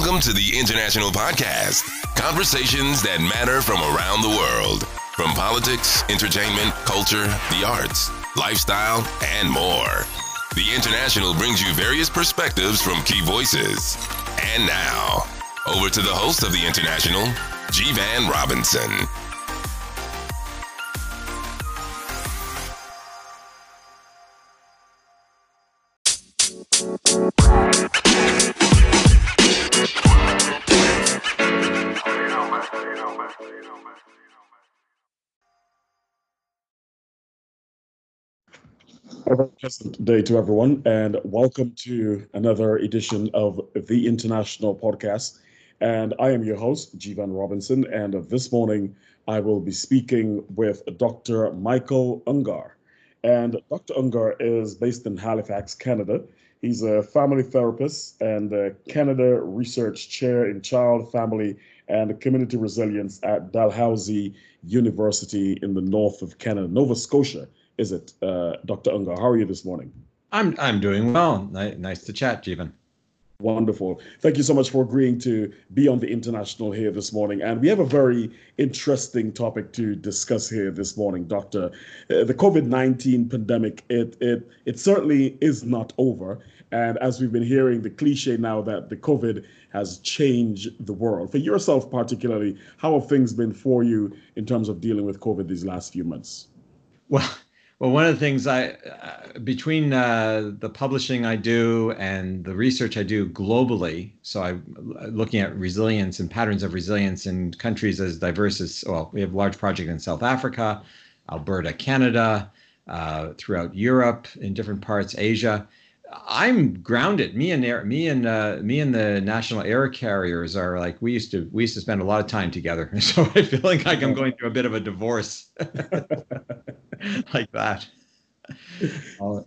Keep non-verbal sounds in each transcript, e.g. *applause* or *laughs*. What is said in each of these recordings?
Welcome to the International Podcast. Conversations that matter from around the world. From politics, entertainment, culture, the arts, lifestyle, and more. The International brings you various perspectives from key voices. And now, over to the host of the International, Jivan Robinson. A very pleasant day to everyone, and welcome to another edition of the International Podcast. And I am your host, Jivan Robinson, and this morning I will be speaking with Dr. Michael Ungar. And Dr. Ungar is based in Halifax, Canada. He's a family therapist and a Canada Research Chair in Child, Family, and Community Resilience at Dalhousie University in the north of Canada, Nova Scotia is it, uh, Dr. Ungar? How are you this morning? I'm I'm doing well. Nice to chat, Jeevan. Wonderful. Thank you so much for agreeing to be on the international here this morning. And we have a very interesting topic to discuss here this morning, Doctor. Uh, the COVID 19 pandemic, it, it, it certainly is not over. And as we've been hearing, the cliche now that the COVID has changed the world. For yourself, particularly, how have things been for you in terms of dealing with COVID these last few months? Well, well, one of the things I, uh, between uh, the publishing I do and the research I do globally, so I'm looking at resilience and patterns of resilience in countries as diverse as, well, we have a large project in South Africa, Alberta, Canada, uh, throughout Europe, in different parts, Asia. I'm grounded. Me and air, me and uh, me and the national air carriers are like we used to we used to spend a lot of time together. *laughs* So I feel like, like I'm going through a bit of a divorce. *laughs* like that. *laughs* Uh,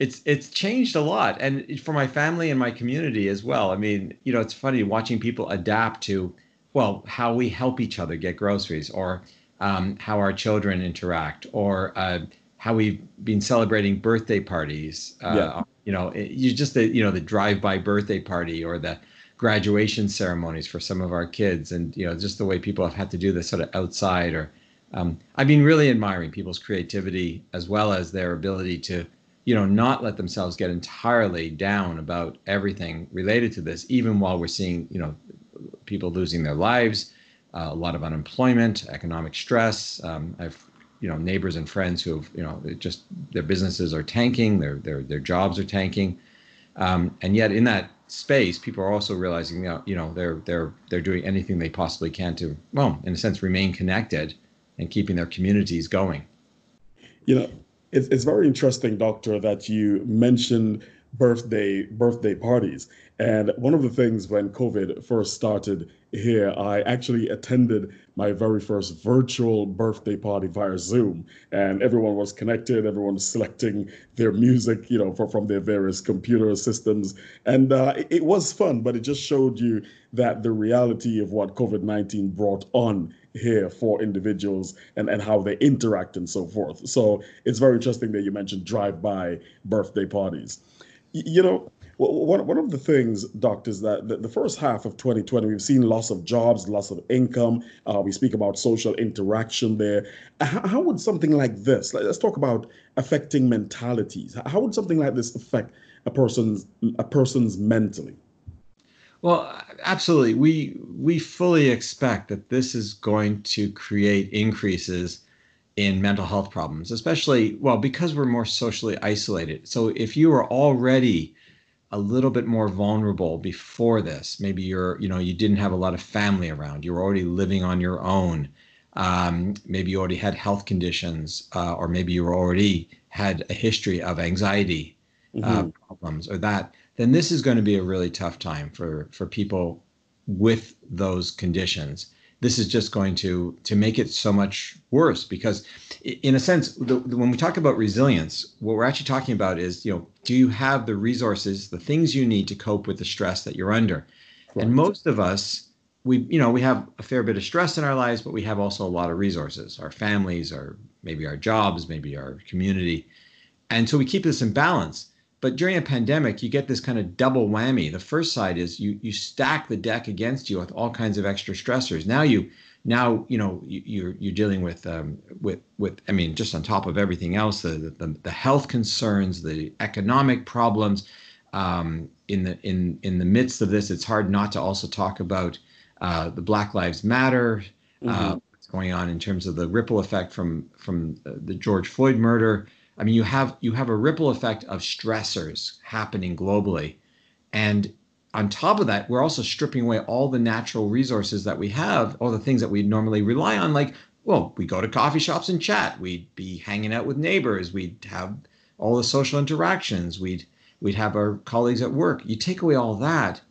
it's it's changed a lot, and for my family and my community as well. I mean, you know, it's funny watching people adapt to, well, how we help each other get groceries, or um, how our children interact, or uh, how we've been celebrating birthday parties. Uh, yeah. You know, you just the you know the drive-by birthday party or the graduation ceremonies for some of our kids, and you know just the way people have had to do this sort of outside or um, I've been really admiring people's creativity as well as their ability to, you know, not let themselves get entirely down about everything related to this, even while we're seeing, you know, people losing their lives, uh, a lot of unemployment, economic stress. Um, I've, you know, neighbors and friends who have, you know, just their businesses are tanking, their their their jobs are tanking, um, and yet in that space, people are also realizing, you know, you know, they're they're they're doing anything they possibly can to, well, in a sense, remain connected and keeping their communities going. You know, it's, it's very interesting, Doctor, that you mentioned birthday birthday parties. And one of the things when COVID first started here, I actually attended my very first virtual birthday party via Zoom, and everyone was connected. Everyone was selecting their music, you know, from, from their various computer systems, and uh, it, it was fun. But it just showed you that the reality of what COVID nineteen brought on here for individuals and, and how they interact and so forth. So it's very interesting that you mentioned drive-by birthday parties. You know, one, one of the things, Doc, is that the, first half of 2020, we've seen loss of jobs, loss of income. Uh, we speak about social interaction there. How would something like this, let's talk about affecting mentalities. How would something like this affect a person's a person's mentally? Well, absolutely. We we fully expect that this is going to create increases in mental health problems, especially well because we're more socially isolated. So if you are already a little bit more vulnerable before this, maybe you're you know you didn't have a lot of family around, you were already living on your own. Um, maybe you already had health conditions, uh, or maybe you already had a history of anxiety uh, mm-hmm. problems, or that then this is going to be a really tough time for for people with those conditions this is just going to to make it so much worse because in a sense the, the, when we talk about resilience what we're actually talking about is you know do you have the resources the things you need to cope with the stress that you're under? Right. and most of us we you know we have a fair bit of stress in our lives but we have also a lot of resources our families or maybe our jobs maybe our community. And so we keep this in balance but during a pandemic, you get this kind of double whammy. The first side is you you stack the deck against you with all kinds of extra stressors. Now you now you know you're you're dealing with um, with with I mean just on top of everything else the the, the health concerns the economic problems um, in the in in the midst of this it's hard not to also talk about uh, the Black Lives Matter uh, mm-hmm. what's going on in terms of the ripple effect from from the George Floyd murder I mean you have you have a ripple effect of stressors happening globally and on top of that, we're also stripping away all the natural resources that we have, all the things that we normally rely on. Like, well, we go to coffee shops and chat. We'd be hanging out with neighbors. We'd have all the social interactions. We'd we'd have our colleagues at work. You take away all that,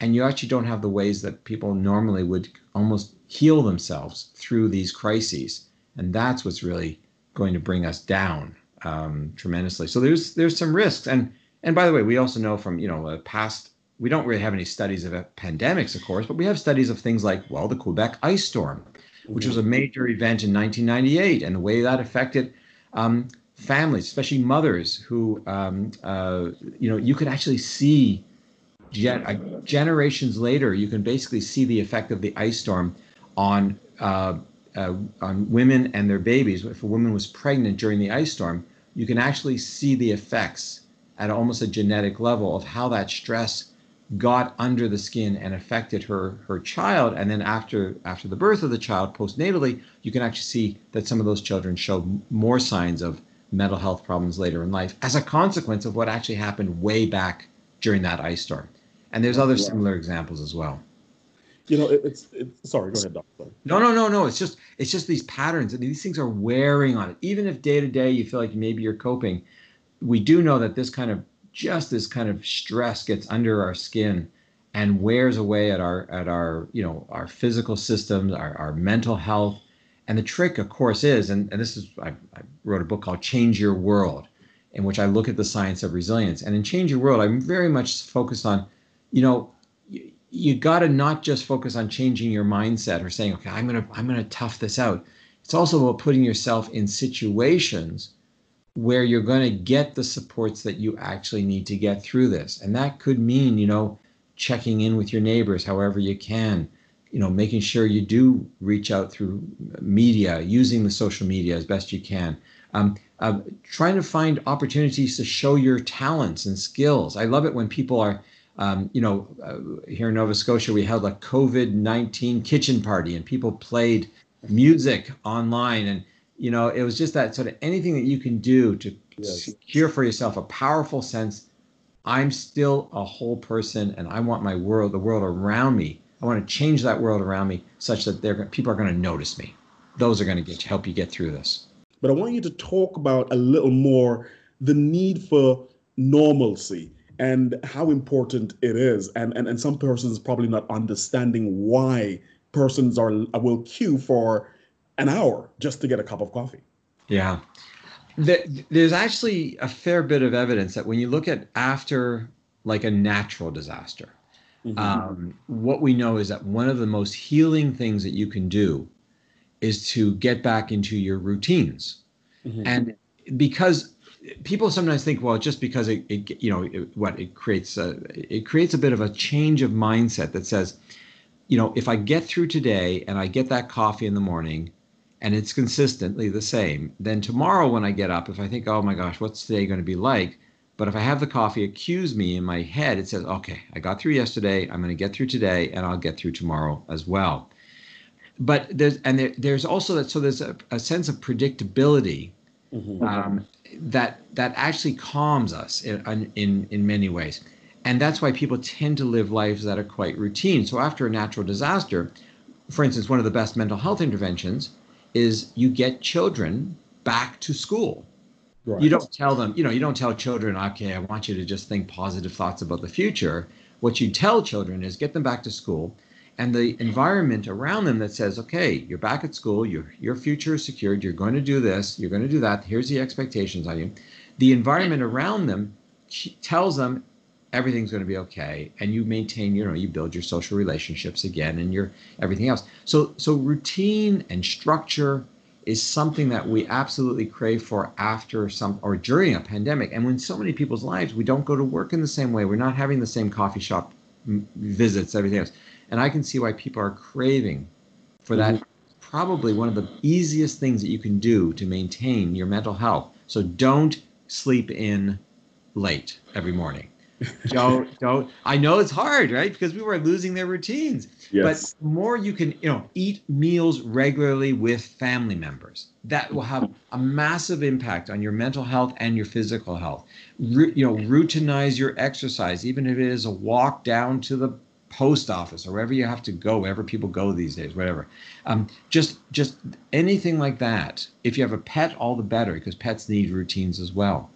and you actually don't have the ways that people normally would almost heal themselves through these crises. And that's what's really going to bring us down um, tremendously. So there's there's some risks. And and by the way, we also know from you know past we don't really have any studies of pandemics, of course, but we have studies of things like, well, the Quebec ice storm, which was a major event in 1998, and the way that affected um, families, especially mothers, who, um, uh, you know, you could actually see uh, generations later, you can basically see the effect of the ice storm on uh, uh, on women and their babies. If a woman was pregnant during the ice storm, you can actually see the effects at almost a genetic level of how that stress got under the skin and affected her her child. And then after after the birth of the child postnatally you can actually see that some of those children show more signs of mental health problems later in life as a consequence of what actually happened way back during that ice storm. And there's other similar examples as well you know it's, it's sorry go ahead doctor no no no no it's just it's just these patterns and these things are wearing on it. Even if day to day you feel like maybe you're coping we do know that this kind of just this kind of stress gets under our skin and wears away at our at our you know our physical systems our, our mental health. And the trick of course is and, and this is I, I wrote a book called change your world in which i look at the science of resilience. And in change your world i'm very much focused on you know you, got to not just focus on changing your mindset or saying okay i'm gonna i'm gonna tough this out it's also about putting yourself in situations where you're going to get the supports that you actually need to get through this. And that could mean, you know, checking in with your neighbors however you can, you know, making sure you do reach out through media, using the social media as best you can. Um, uh, trying to find opportunities to show your talents and skills. I love it when people are, um, you know, uh, here in Nova Scotia, we held a COVID 19 kitchen party and people played music online and you know, it was just that sort of anything that you can do to yes. secure for yourself a powerful sense. I'm still a whole person, and I want my world, the world around me. I want to change that world around me such that they're, people are going to notice me. Those are going to get help you get through this. But I want you to talk about a little more the need for normalcy and how important it is. And, and, and some persons probably not understanding why persons are will queue for an hour just to get a cup of coffee. Yeah. There's actually a fair bit of evidence that when you look at after like a natural disaster, mm-hmm. um, what we know is that one of the most healing things that you can do is to get back into your routines. Mm-hmm. And because people sometimes think, well, just because it, it you know, it, what it creates, a, it creates a bit of a change of mindset that says, you know, if I get through today and I get that coffee in the morning, and it's consistently the same, then tomorrow when I get up, if I think, oh my gosh, what's today going to be like? But if I have the coffee, accuse me in my head, it says, okay, I got through yesterday, I'm going to get through today, and I'll get through tomorrow as well. But there's and there, there's also that so there's a, a sense of predictability mm-hmm. um, that that actually calms us in, in in many ways, and that's why people tend to live lives that are quite routine. So after a natural disaster, for instance, one of the best mental health interventions is you get children back to school. Right. You don't tell them, you know, you don't tell children, okay, I want you to just think positive thoughts about the future. What you tell children is get them back to school and the environment around them that says, okay, you're back at school, your your future is secured, you're going to do this, you're going to do that, here's the expectations on you. The environment around them tells them everything's going to be okay and you maintain you know you build your social relationships again and your everything else so so routine and structure is something that we absolutely crave for after some or during a pandemic. And when so many people's lives, we don't go to work in the same way, we're not having the same coffee shop visits, everything else. And I can see why people are craving for that. Mm-hmm. Probably one of the easiest things that you can do to maintain your mental health. So don't sleep in late every morning *laughs* don't don't i know it's hard right because people are losing their routines yes. but the more you can you know eat meals regularly with family members that will have a massive impact on your mental health and your physical health Ru- you know routinize your exercise even if it is a walk down to the post office or wherever you have to go wherever people go these days whatever um, just just anything like that if you have a pet all the better because pets need routines as well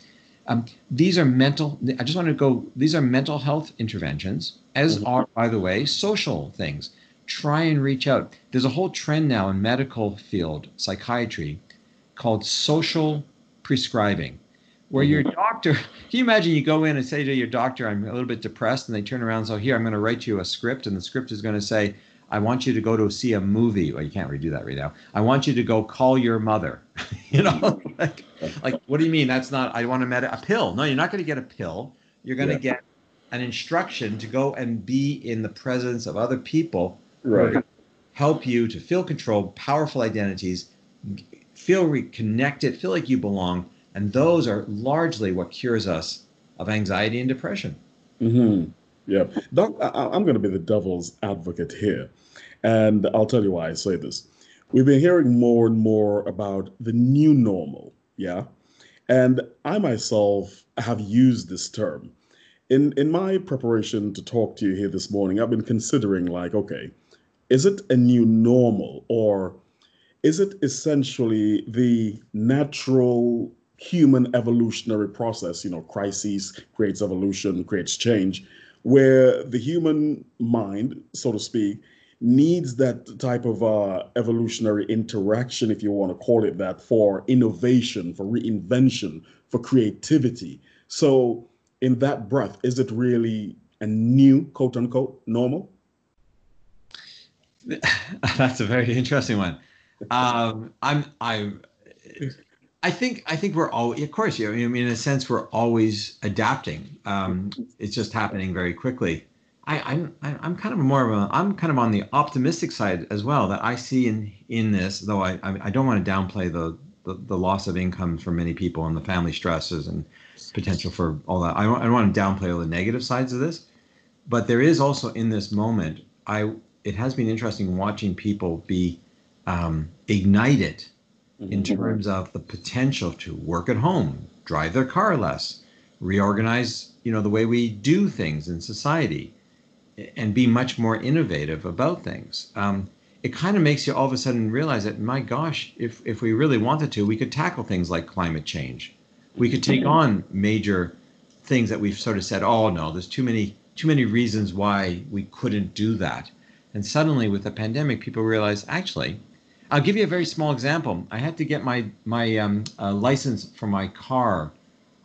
um, these are mental, I just want to go, these are mental health interventions, as mm-hmm. are, by the way, social things. Try and reach out. There's a whole trend now in medical field, psychiatry, called social prescribing, where mm-hmm. your doctor, *laughs* can you imagine you go in and say to your doctor, I'm a little bit depressed, and they turn around and say, Here, I'm going to write you a script, and the script is going to say, I want you to go to see a movie. Well, you can't redo that right now. I want you to go call your mother. *laughs* you know, like, like, what do you mean? That's not, I want to med- a pill. No, you're not going to get a pill. You're going to get an instruction to go and be in the presence of other people right. help you to feel control, powerful identities, feel reconnected, feel like you belong. And those are largely what cures us of anxiety and depression. Mm-hmm. Yeah. Doc, I, am going to be the devil's advocate here. And I'll tell you why I say this. We've been hearing more and more about the new normal. Yeah. And I myself have used this term. In, in my preparation to talk to you here this morning, I've been considering, like, okay, is it a new normal or is it essentially the natural human evolutionary process? You know, crises creates evolution, creates change, where the human mind, so to speak, needs that type of uh, evolutionary interaction, if you want to call it that, for innovation, for reinvention, for creativity. So, in that breath, is it really a new quote unquote normal? *laughs* That's a very interesting one. Um, I'm I'm I think I think we're all of course you know, I mean in a sense we're always adapting. Um, it's just happening very quickly. I, I'm I'm kind of more of a I'm kind of on the optimistic side as well that I see in in this though I I don't want to downplay the, the, the loss of income for many people and the family stresses and potential for all that I don't, I don't want to downplay all the negative sides of this, but there is also in this moment I it has been interesting watching people be um, ignited in mm-hmm. terms of the potential to work at home, drive their car less, reorganize, you know, the way we do things in society, and be much more innovative about things. Um, it kind of makes you all of a sudden realize that, my gosh, if if we really wanted to, we could tackle things like climate change. We could take mm-hmm. on major things that we've sort of said, oh no, there's too many too many reasons why we couldn't do that. And suddenly, with the pandemic, people realize actually I'll give you a very small example. I had to get my my um, uh, license for my car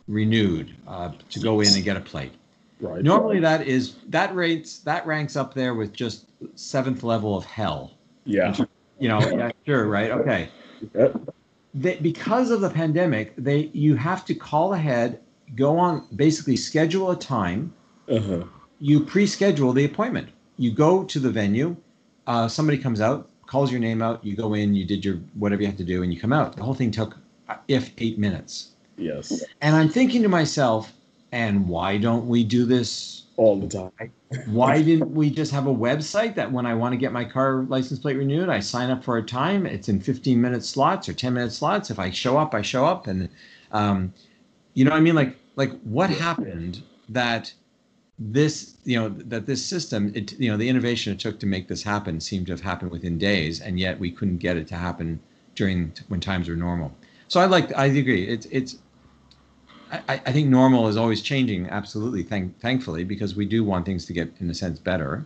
renewed uh, to go in and get a plate. Right. Normally, that is that rates that ranks up there with just seventh level of hell. Yeah. You know. yeah. Sure. Right. Okay. They, because of the pandemic, they you have to call ahead, go on, basically schedule a time. Uh-huh. You pre-schedule the appointment. You go to the venue. Uh, somebody comes out calls your name out, you go in, you did your whatever you have to do, and you come out. The whole thing took, uh, if eight minutes. Yes. And I'm thinking to myself, and why don't we do this all the time? why didn't we just have a website that when I want to get my car license plate renewed, I sign up for a time. It's in 15 minute slots or 10 minute slots. If I show up, I show up, and um, you know what I mean? Like, like what happened that this you know that this system it, you know the innovation it took to make this happen seemed to have happened within days and yet we couldn't get it to happen during when times were normal. So i like i agree. It's it's I, I think normal is always changing absolutely thank, thankfully because we do want things to get in a sense better.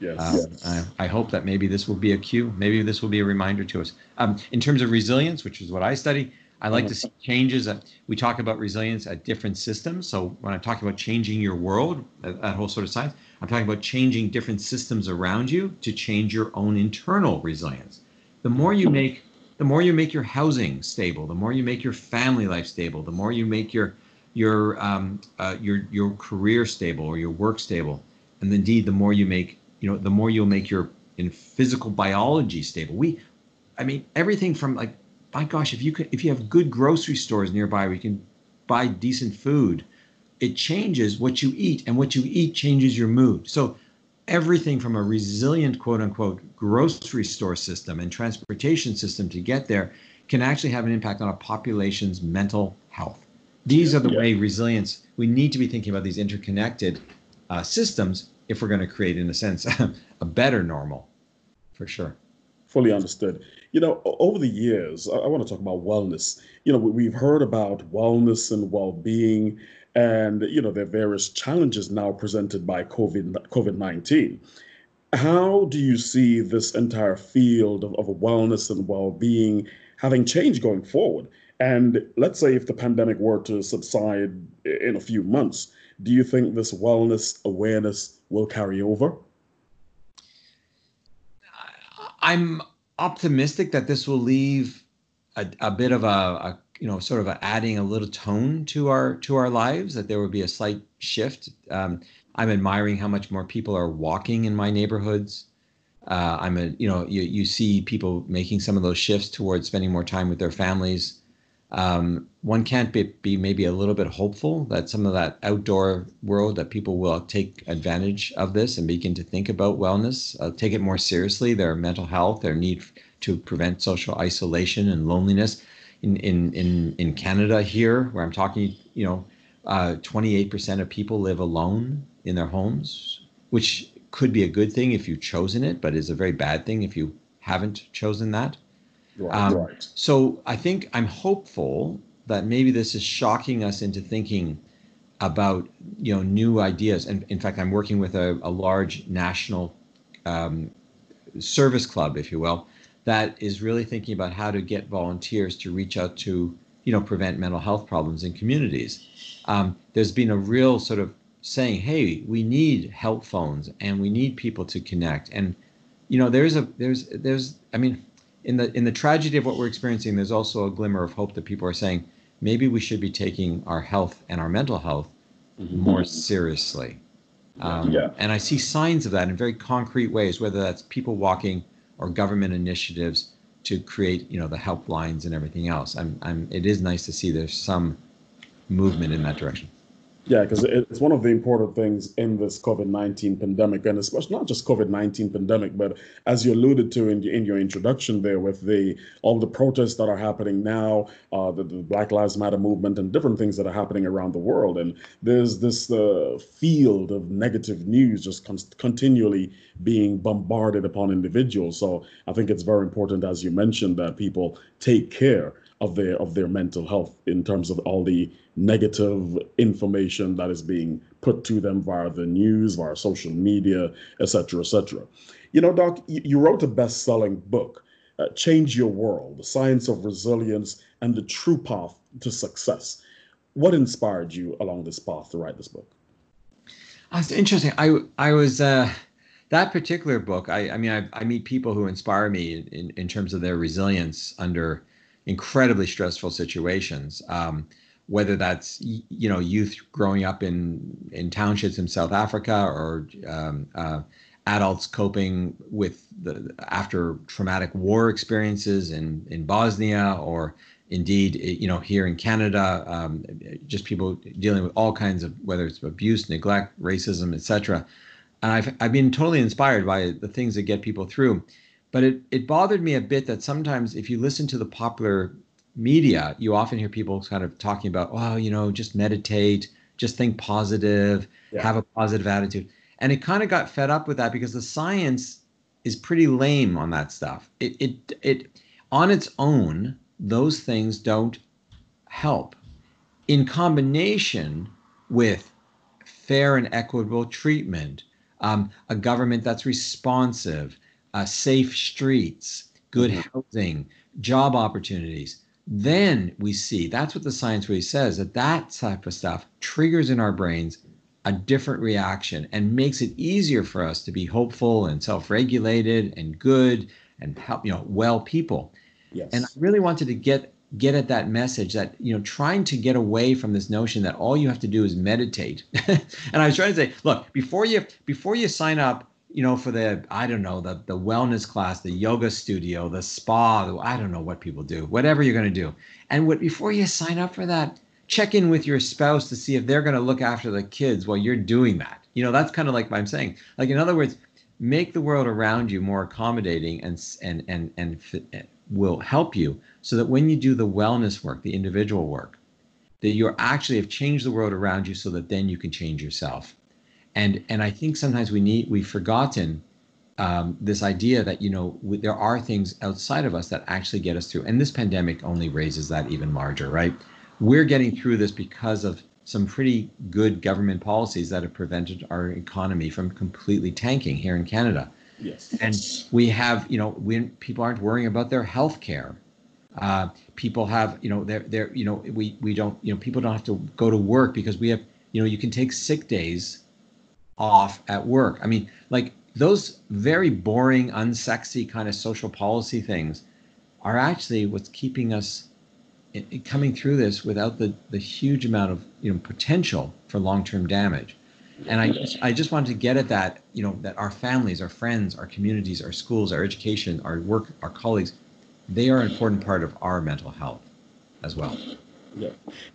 Yes, um, yes. I, I, hope that maybe this will be a cue maybe this will be a reminder to us. Um, in terms of resilience which is what i study I like to mm-hmm. see changes. That we talk about resilience at different systems. So when I'm talking about changing your world, that, that whole sort of science, I'm talking about changing different systems around you to change your own internal resilience. The more you make the more you make your housing stable, the more you make your family life stable, the more you make your your um, uh, your your career stable or your work stable, and indeed the more you make you know the more you'll make your in physical biology stable. We, I mean everything from like my gosh, if you could if you have good grocery stores nearby where you can buy decent food, it changes what you eat, and what you eat changes your mood. So everything from a resilient quote unquote grocery store system and transportation system to get there can actually have an impact on a population's mental health. These are the yeah. way resilience, we need to be thinking about these interconnected uh, systems if we're going to create, in a sense, *laughs* a better normal for sure. Fully understood. You know, over the years, I, I want to talk about wellness. You know, we've heard about wellness and well being and you know there are various challenges now presented by COVID COVID nineteen. How do you see this entire field of, of wellness and well being having changed going forward? And let's say if the pandemic were to subside in a few months, do you think this wellness awareness will carry over? I'm optimistic that this will leave a, a bit of a, a you know sort of adding a little tone to our to our lives that there would be a slight shift. Um, i'm admiring how much more people are walking in my neighborhoods. Uh, i'm a you know you, you see people making some of those shifts towards spending more time with their families um, one can't be, be maybe a little bit hopeful that some of that outdoor world that people will take advantage of this and begin to think about wellness uh, take it more seriously their mental health their need to prevent social isolation and loneliness in in in in Canada here, where I'm talking, you know, uh, 28% of people live alone in their homes, which could be a good thing if you've chosen it, but is a very bad thing if you haven't chosen that. Right, um, right. So I think I'm hopeful that maybe this is shocking us into thinking about you know new ideas. And in fact, I'm working with a, a large national um, service club, if you will, that is really thinking about how to get volunteers to reach out to you know prevent mental health problems in communities. Um, there's been a real sort of saying, hey, we need help phones and we need people to connect. And you know, there's a there's there's I mean, in the in the tragedy of what we're experiencing, there's also a glimmer of hope that people are saying maybe we should be taking our health and our mental health mm-hmm. more seriously. Um, yeah. And I see signs of that in very concrete ways, whether that's people walking or government initiatives to create, you know, the helplines and everything else. I'm, I'm, it is nice to see there's some movement in that direction. Yeah, because it's one of the important things in this COVID 19 pandemic, and especially not just COVID 19 pandemic, but as you alluded to in, in your introduction there with the all the protests that are happening now, uh, the, the, Black Lives Matter movement, and different things that are happening around the world. And there's this uh, field of negative news just con- continually being bombarded upon individuals. So I think it's very important, as you mentioned, that people take care of their of their mental health in terms of all the negative information that is being put to them via the news, via social media, etc., etc. You know, Doc, you wrote a best-selling book, uh, "Change Your World: The Science of Resilience and the True Path to Success." What inspired you along this path to write this book? That's interesting. I I was uh, that particular book. I I mean I, I meet people who inspire me in, in terms of their resilience under incredibly stressful situations. Um, whether that's you know youth growing up in in townships in South Africa or um, uh, adults coping with the after traumatic war experiences in in Bosnia or indeed you know here in Canada um, just people dealing with all kinds of whether it's abuse neglect racism etc and I've, I've been totally inspired by the things that get people through but it, it bothered me a bit that sometimes if you listen to the popular media, you often hear people kind of talking about, oh, you know, just meditate, just think positive, yeah. have a positive attitude. And it kind of got fed up with that because the science is pretty lame on that stuff. It it it on its own, those things don't help. In combination with fair and equitable treatment, um, a government that's responsive, uh, safe streets, good mm-hmm. housing, job opportunities. Then we see that's what the science really says that that type of stuff triggers in our brains a different reaction and makes it easier for us to be hopeful and self-regulated and good and help you know well people Yes. And I really wanted to get get at that message that you know trying to get away from this notion that all you have to do is meditate *laughs* and i was trying to say look before you before you sign up you know for the i don't know the the wellness class the yoga studio the spa the, i don't know what people do whatever you're going to do. And what before you sign up for that check in with your spouse to see if they're going to look after the kids while you're doing that. You know that's kind of like what i'm saying. Like in other words make the world around you more accommodating and and and and eh, will help you so that when you do the wellness work, the individual work, that you actually have changed the world around you so that then you can change yourself. And and I think sometimes we need we've forgotten um, this idea that you know we, there are things outside of us that actually get us through. And this pandemic only raises that even larger, right? We're getting through this because of some pretty good government policies that have prevented our economy from completely tanking here in Canada. Yes. And we have, you know, when people aren't worrying about their health care. Uh, people have, you know, they're, they're, you know, we, we don't, you know, people don't have to go to work because we have, you know, you can take sick days off at work. I mean, like those very boring, unsexy kind of social policy things are actually what's keeping us coming through this without the, the huge amount of, you know, potential for long-term damage and I just, I just wanted to get at that, you know, that our families, our friends, our communities, our schools, our education, our work, our colleagues, they are an important part of our mental health as well. Yeah.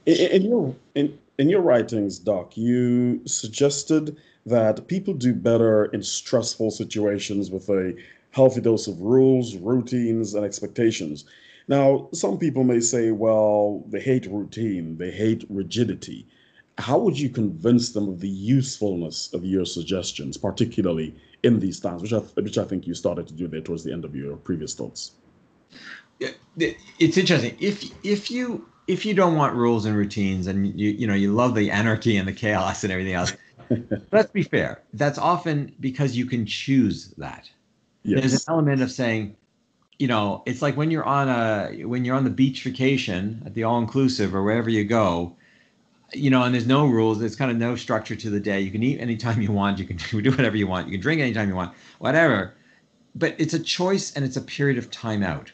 In, in your in, in your writings, Doc, you suggested that people do better in stressful situations with a healthy dose of rules, routines, and expectations. Now, some people may say, well, they hate routine, they hate rigidity how would you convince them of the usefulness of your suggestions, particularly in these times, which I, which I think you started to do there towards the end of your previous thoughts? It's interesting. If if you if you don't want rules and routines, and you you know you love the anarchy and the chaos and everything else, *laughs* let's be fair. That's often because you can choose that. Yes. There's an element of saying, you know, it's like when you're on a when you're on the beach vacation at the all inclusive or wherever you go you know, and there's no rules. There's kind of no structure to the day. You can eat anytime you want. You can *laughs* do whatever you want. You can drink anytime you want, whatever. But it's a choice and it's a period of time out.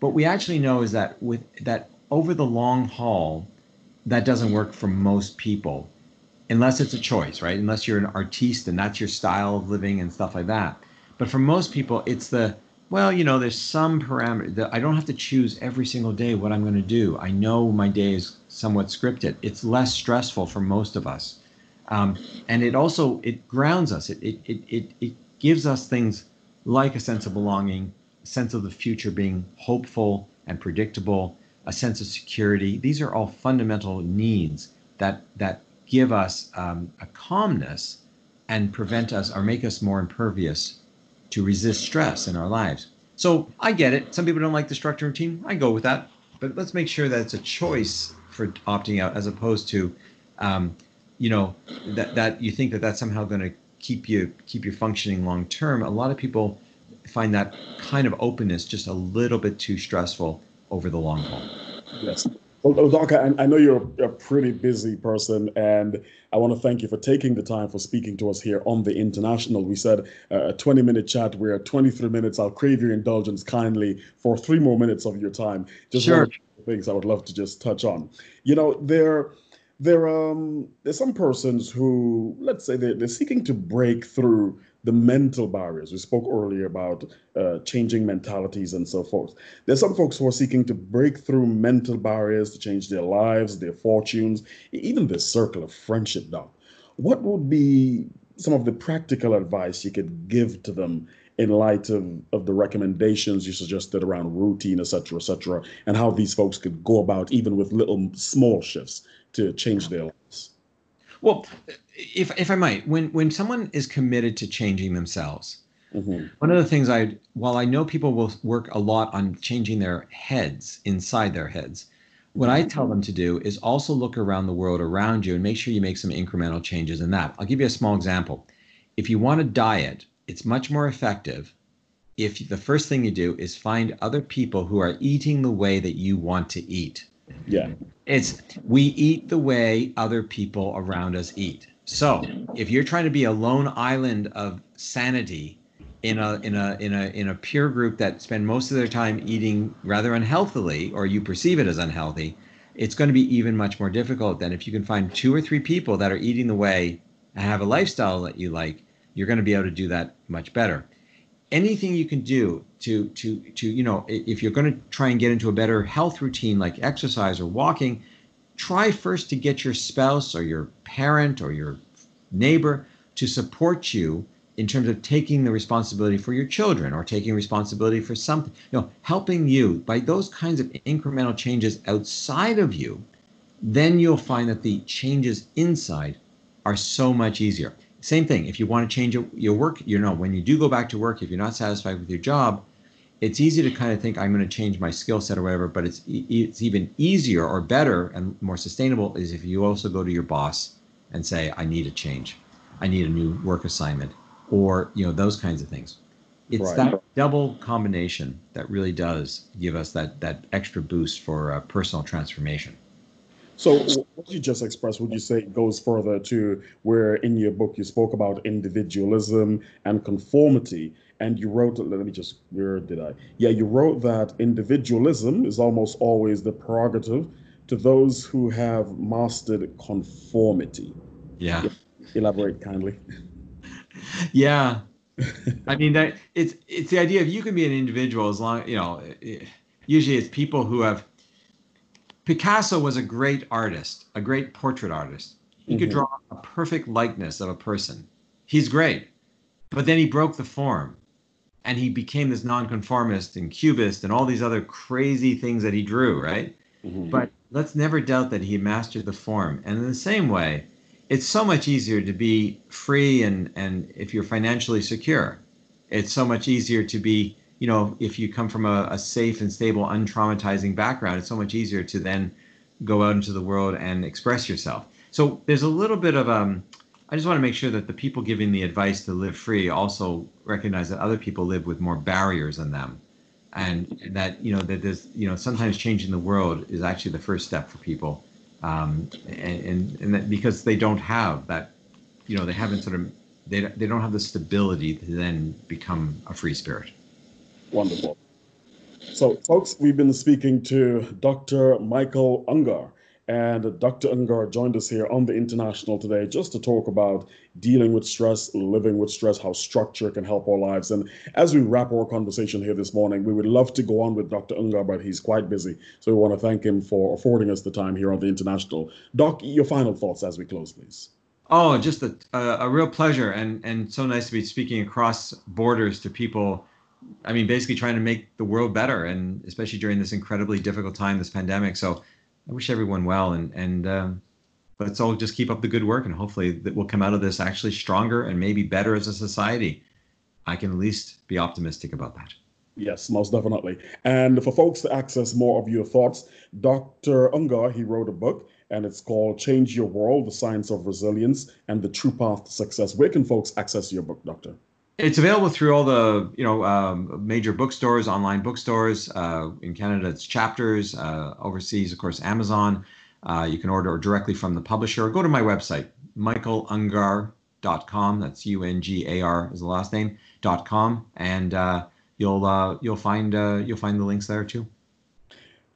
What we actually know is that with that over the long haul, that doesn't work for most people, unless it's a choice, right? Unless you're an artiste and that's your style of living and stuff like that. But for most people, it's the well, you know, there's some parameter that I don't have to choose every single day what I'm going to do. I know my day is somewhat scripted. It's less stressful for most of us, um, and it also it grounds us. It, it it it it gives us things like a sense of belonging, a sense of the future being hopeful and predictable, a sense of security. These are all fundamental needs that that give us um, a calmness and prevent us or make us more impervious to resist stress in our lives. So I get it. Some people don't like the structure routine. I go with that. But let's make sure that it's a choice for opting out as opposed to, um, you know, that, that you think that that's somehow going to keep you keep you functioning long term. A lot of people find that kind of openness just a little bit too stressful over the long haul. Yes. Well, I, I know you're a pretty busy person, and I want to thank you for taking the time for speaking to us here on the International. We said uh, a 20 minute chat. We're at 23 minutes. I'll crave your indulgence kindly for three more minutes of your time. Just sure. things I would love to just touch on. You know, there, there, um, there's some persons who, let's say, they're, they're seeking to break through the mental barriers. We spoke earlier about uh, changing mentalities and so forth. There's some folks who are seeking to break through mental barriers to change their lives, their fortunes, even the circle of friendship, Doc. What would be some of the practical advice you could give to them in light of, of the recommendations you suggested around routine, et cetera, et cetera, and how these folks could go about even with little small shifts to change their lives? Well, if if I might, when when someone is committed to changing themselves, mm-hmm. one of the things I while I know people will work a lot on changing their heads inside their heads, what I tell them to do is also look around the world around you and make sure you make some incremental changes in that. I'll give you a small example. If you want to diet, it's much more effective if the first thing you do is find other people who are eating the way that you want to eat. Yeah. It's we eat the way other people around us eat. So if you're trying to be a lone island of sanity, in a in a in a in a peer group that spend most of their time eating rather unhealthily or you perceive it as unhealthy it's going to be even much more difficult than if you can find two or three people that are eating the way and have a lifestyle that you like you're going to be able to do that much better anything you can do to to to you know if you're going to try and get into a better health routine like exercise or walking try first to get your spouse or your parent or your neighbor to support you in terms of taking the responsibility for your children or taking responsibility for something, you know, helping you by those kinds of incremental changes outside of you, then you'll find that the changes inside are so much easier. Same thing, if you want to change your work, you know, when you do go back to work, if you're not satisfied with your job, it's easy to kind of think I'm going to change my skill set or whatever, but it's it's even easier or better and more sustainable is if you also go to your boss and say I need a change. I need a new work assignment or you know those kinds of things it's right. that double combination that really does give us that that extra boost for uh, personal transformation so what you just expressed would you say goes further to where in your book you spoke about individualism and conformity? And you wrote let me just where did i? Yeah you wrote that individualism is almost always the prerogative to those who have mastered conformity. Yeah. Elaborate kindly. *laughs* Yeah. I mean that it's it's the idea of you can be an individual as long you know usually it's people who have Picasso was a great artist, a great portrait artist. He mm-hmm. could draw a perfect likeness of a person. He's great. But then he broke the form and he became this nonconformist and cubist and all these other crazy things that he drew, right? Mm-hmm. But let's never doubt that he mastered the form. And in the same way, it's so much easier to be free and and if you're financially secure it's so much easier to be you know if you come from a, a safe and stable untraumatizing background it's so much easier to then go out into the world and express yourself. So there's a little bit of um i just want to make sure that the people giving the advice to live free also recognize that other people live with more barriers than them. And that you know that there's you know sometimes changing the world is actually the first step for people. Um, and, and, and that because they don't have that, you know, they haven't sort of they they don't have the stability to then become a free spirit. Wonderful. So, folks, we've been speaking to Dr. Michael Ungar. And Dr. Ungar joined us here on the International today just to talk about dealing with stress, living with stress, how structure can help our lives. And as we wrap our conversation here this morning, we would love to go on with Dr. Ungar, but he's quite busy. So we want to thank him for affording us the time here on the International. Doc, your final thoughts as we close, please. Oh, just a, a, real pleasure and, and so nice to be speaking across borders to people. I mean, basically trying to make the world better, and especially during this incredibly difficult time, this pandemic. So I wish everyone well, and and um, let's all just keep up the good work, and hopefully that we'll come out of this actually stronger and maybe better as a society. I can at least be optimistic about that. Yes, most definitely. And for folks to access more of your thoughts, Dr. Ungar, he wrote a book and it's called Change Your World, The Science of Resilience and the True Path to Success. Where can folks access your book, Doctor? It's available through all the you know um, major bookstores, online bookstores. Uh, in Canada, it's Chapters. Uh, overseas, of course, Amazon. Uh, you can order directly from the publisher. Or go to my website, michaelungar.com. That's U-N-G-A-R is the last name. dot com, and uh, you'll uh, you'll find uh, you'll find the links there too.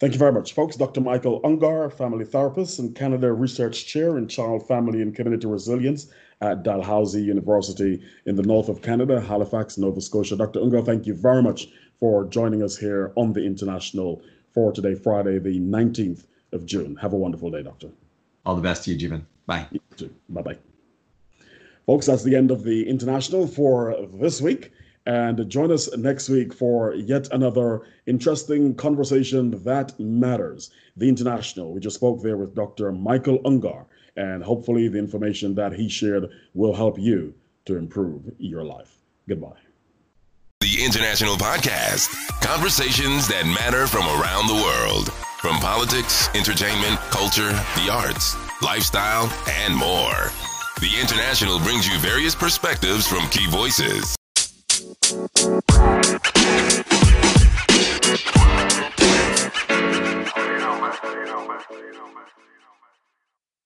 Thank you very much, folks. Dr. Michael Ungar, family therapist and Canada Research Chair in Child, Family, and Community Resilience at Dalhousie University in the north of Canada, Halifax, Nova Scotia. Dr. Ungar, thank you very much for joining us here on the International for today, Friday, the 19th of June. Have a wonderful day, Doctor. All the best to you, Jeevan. Bye. Bye bye. Folks, that's the end of the International for this week. And join us next week for yet another interesting conversation that matters. The International. We just spoke there with Dr. Michael Ungar and hopefully the information that he shared will help you to improve your life. Goodbye. The International Podcast conversations that matter from around the world, from politics, entertainment, culture, the arts, lifestyle, and more. The International brings you various perspectives from key voices. You know, man. You.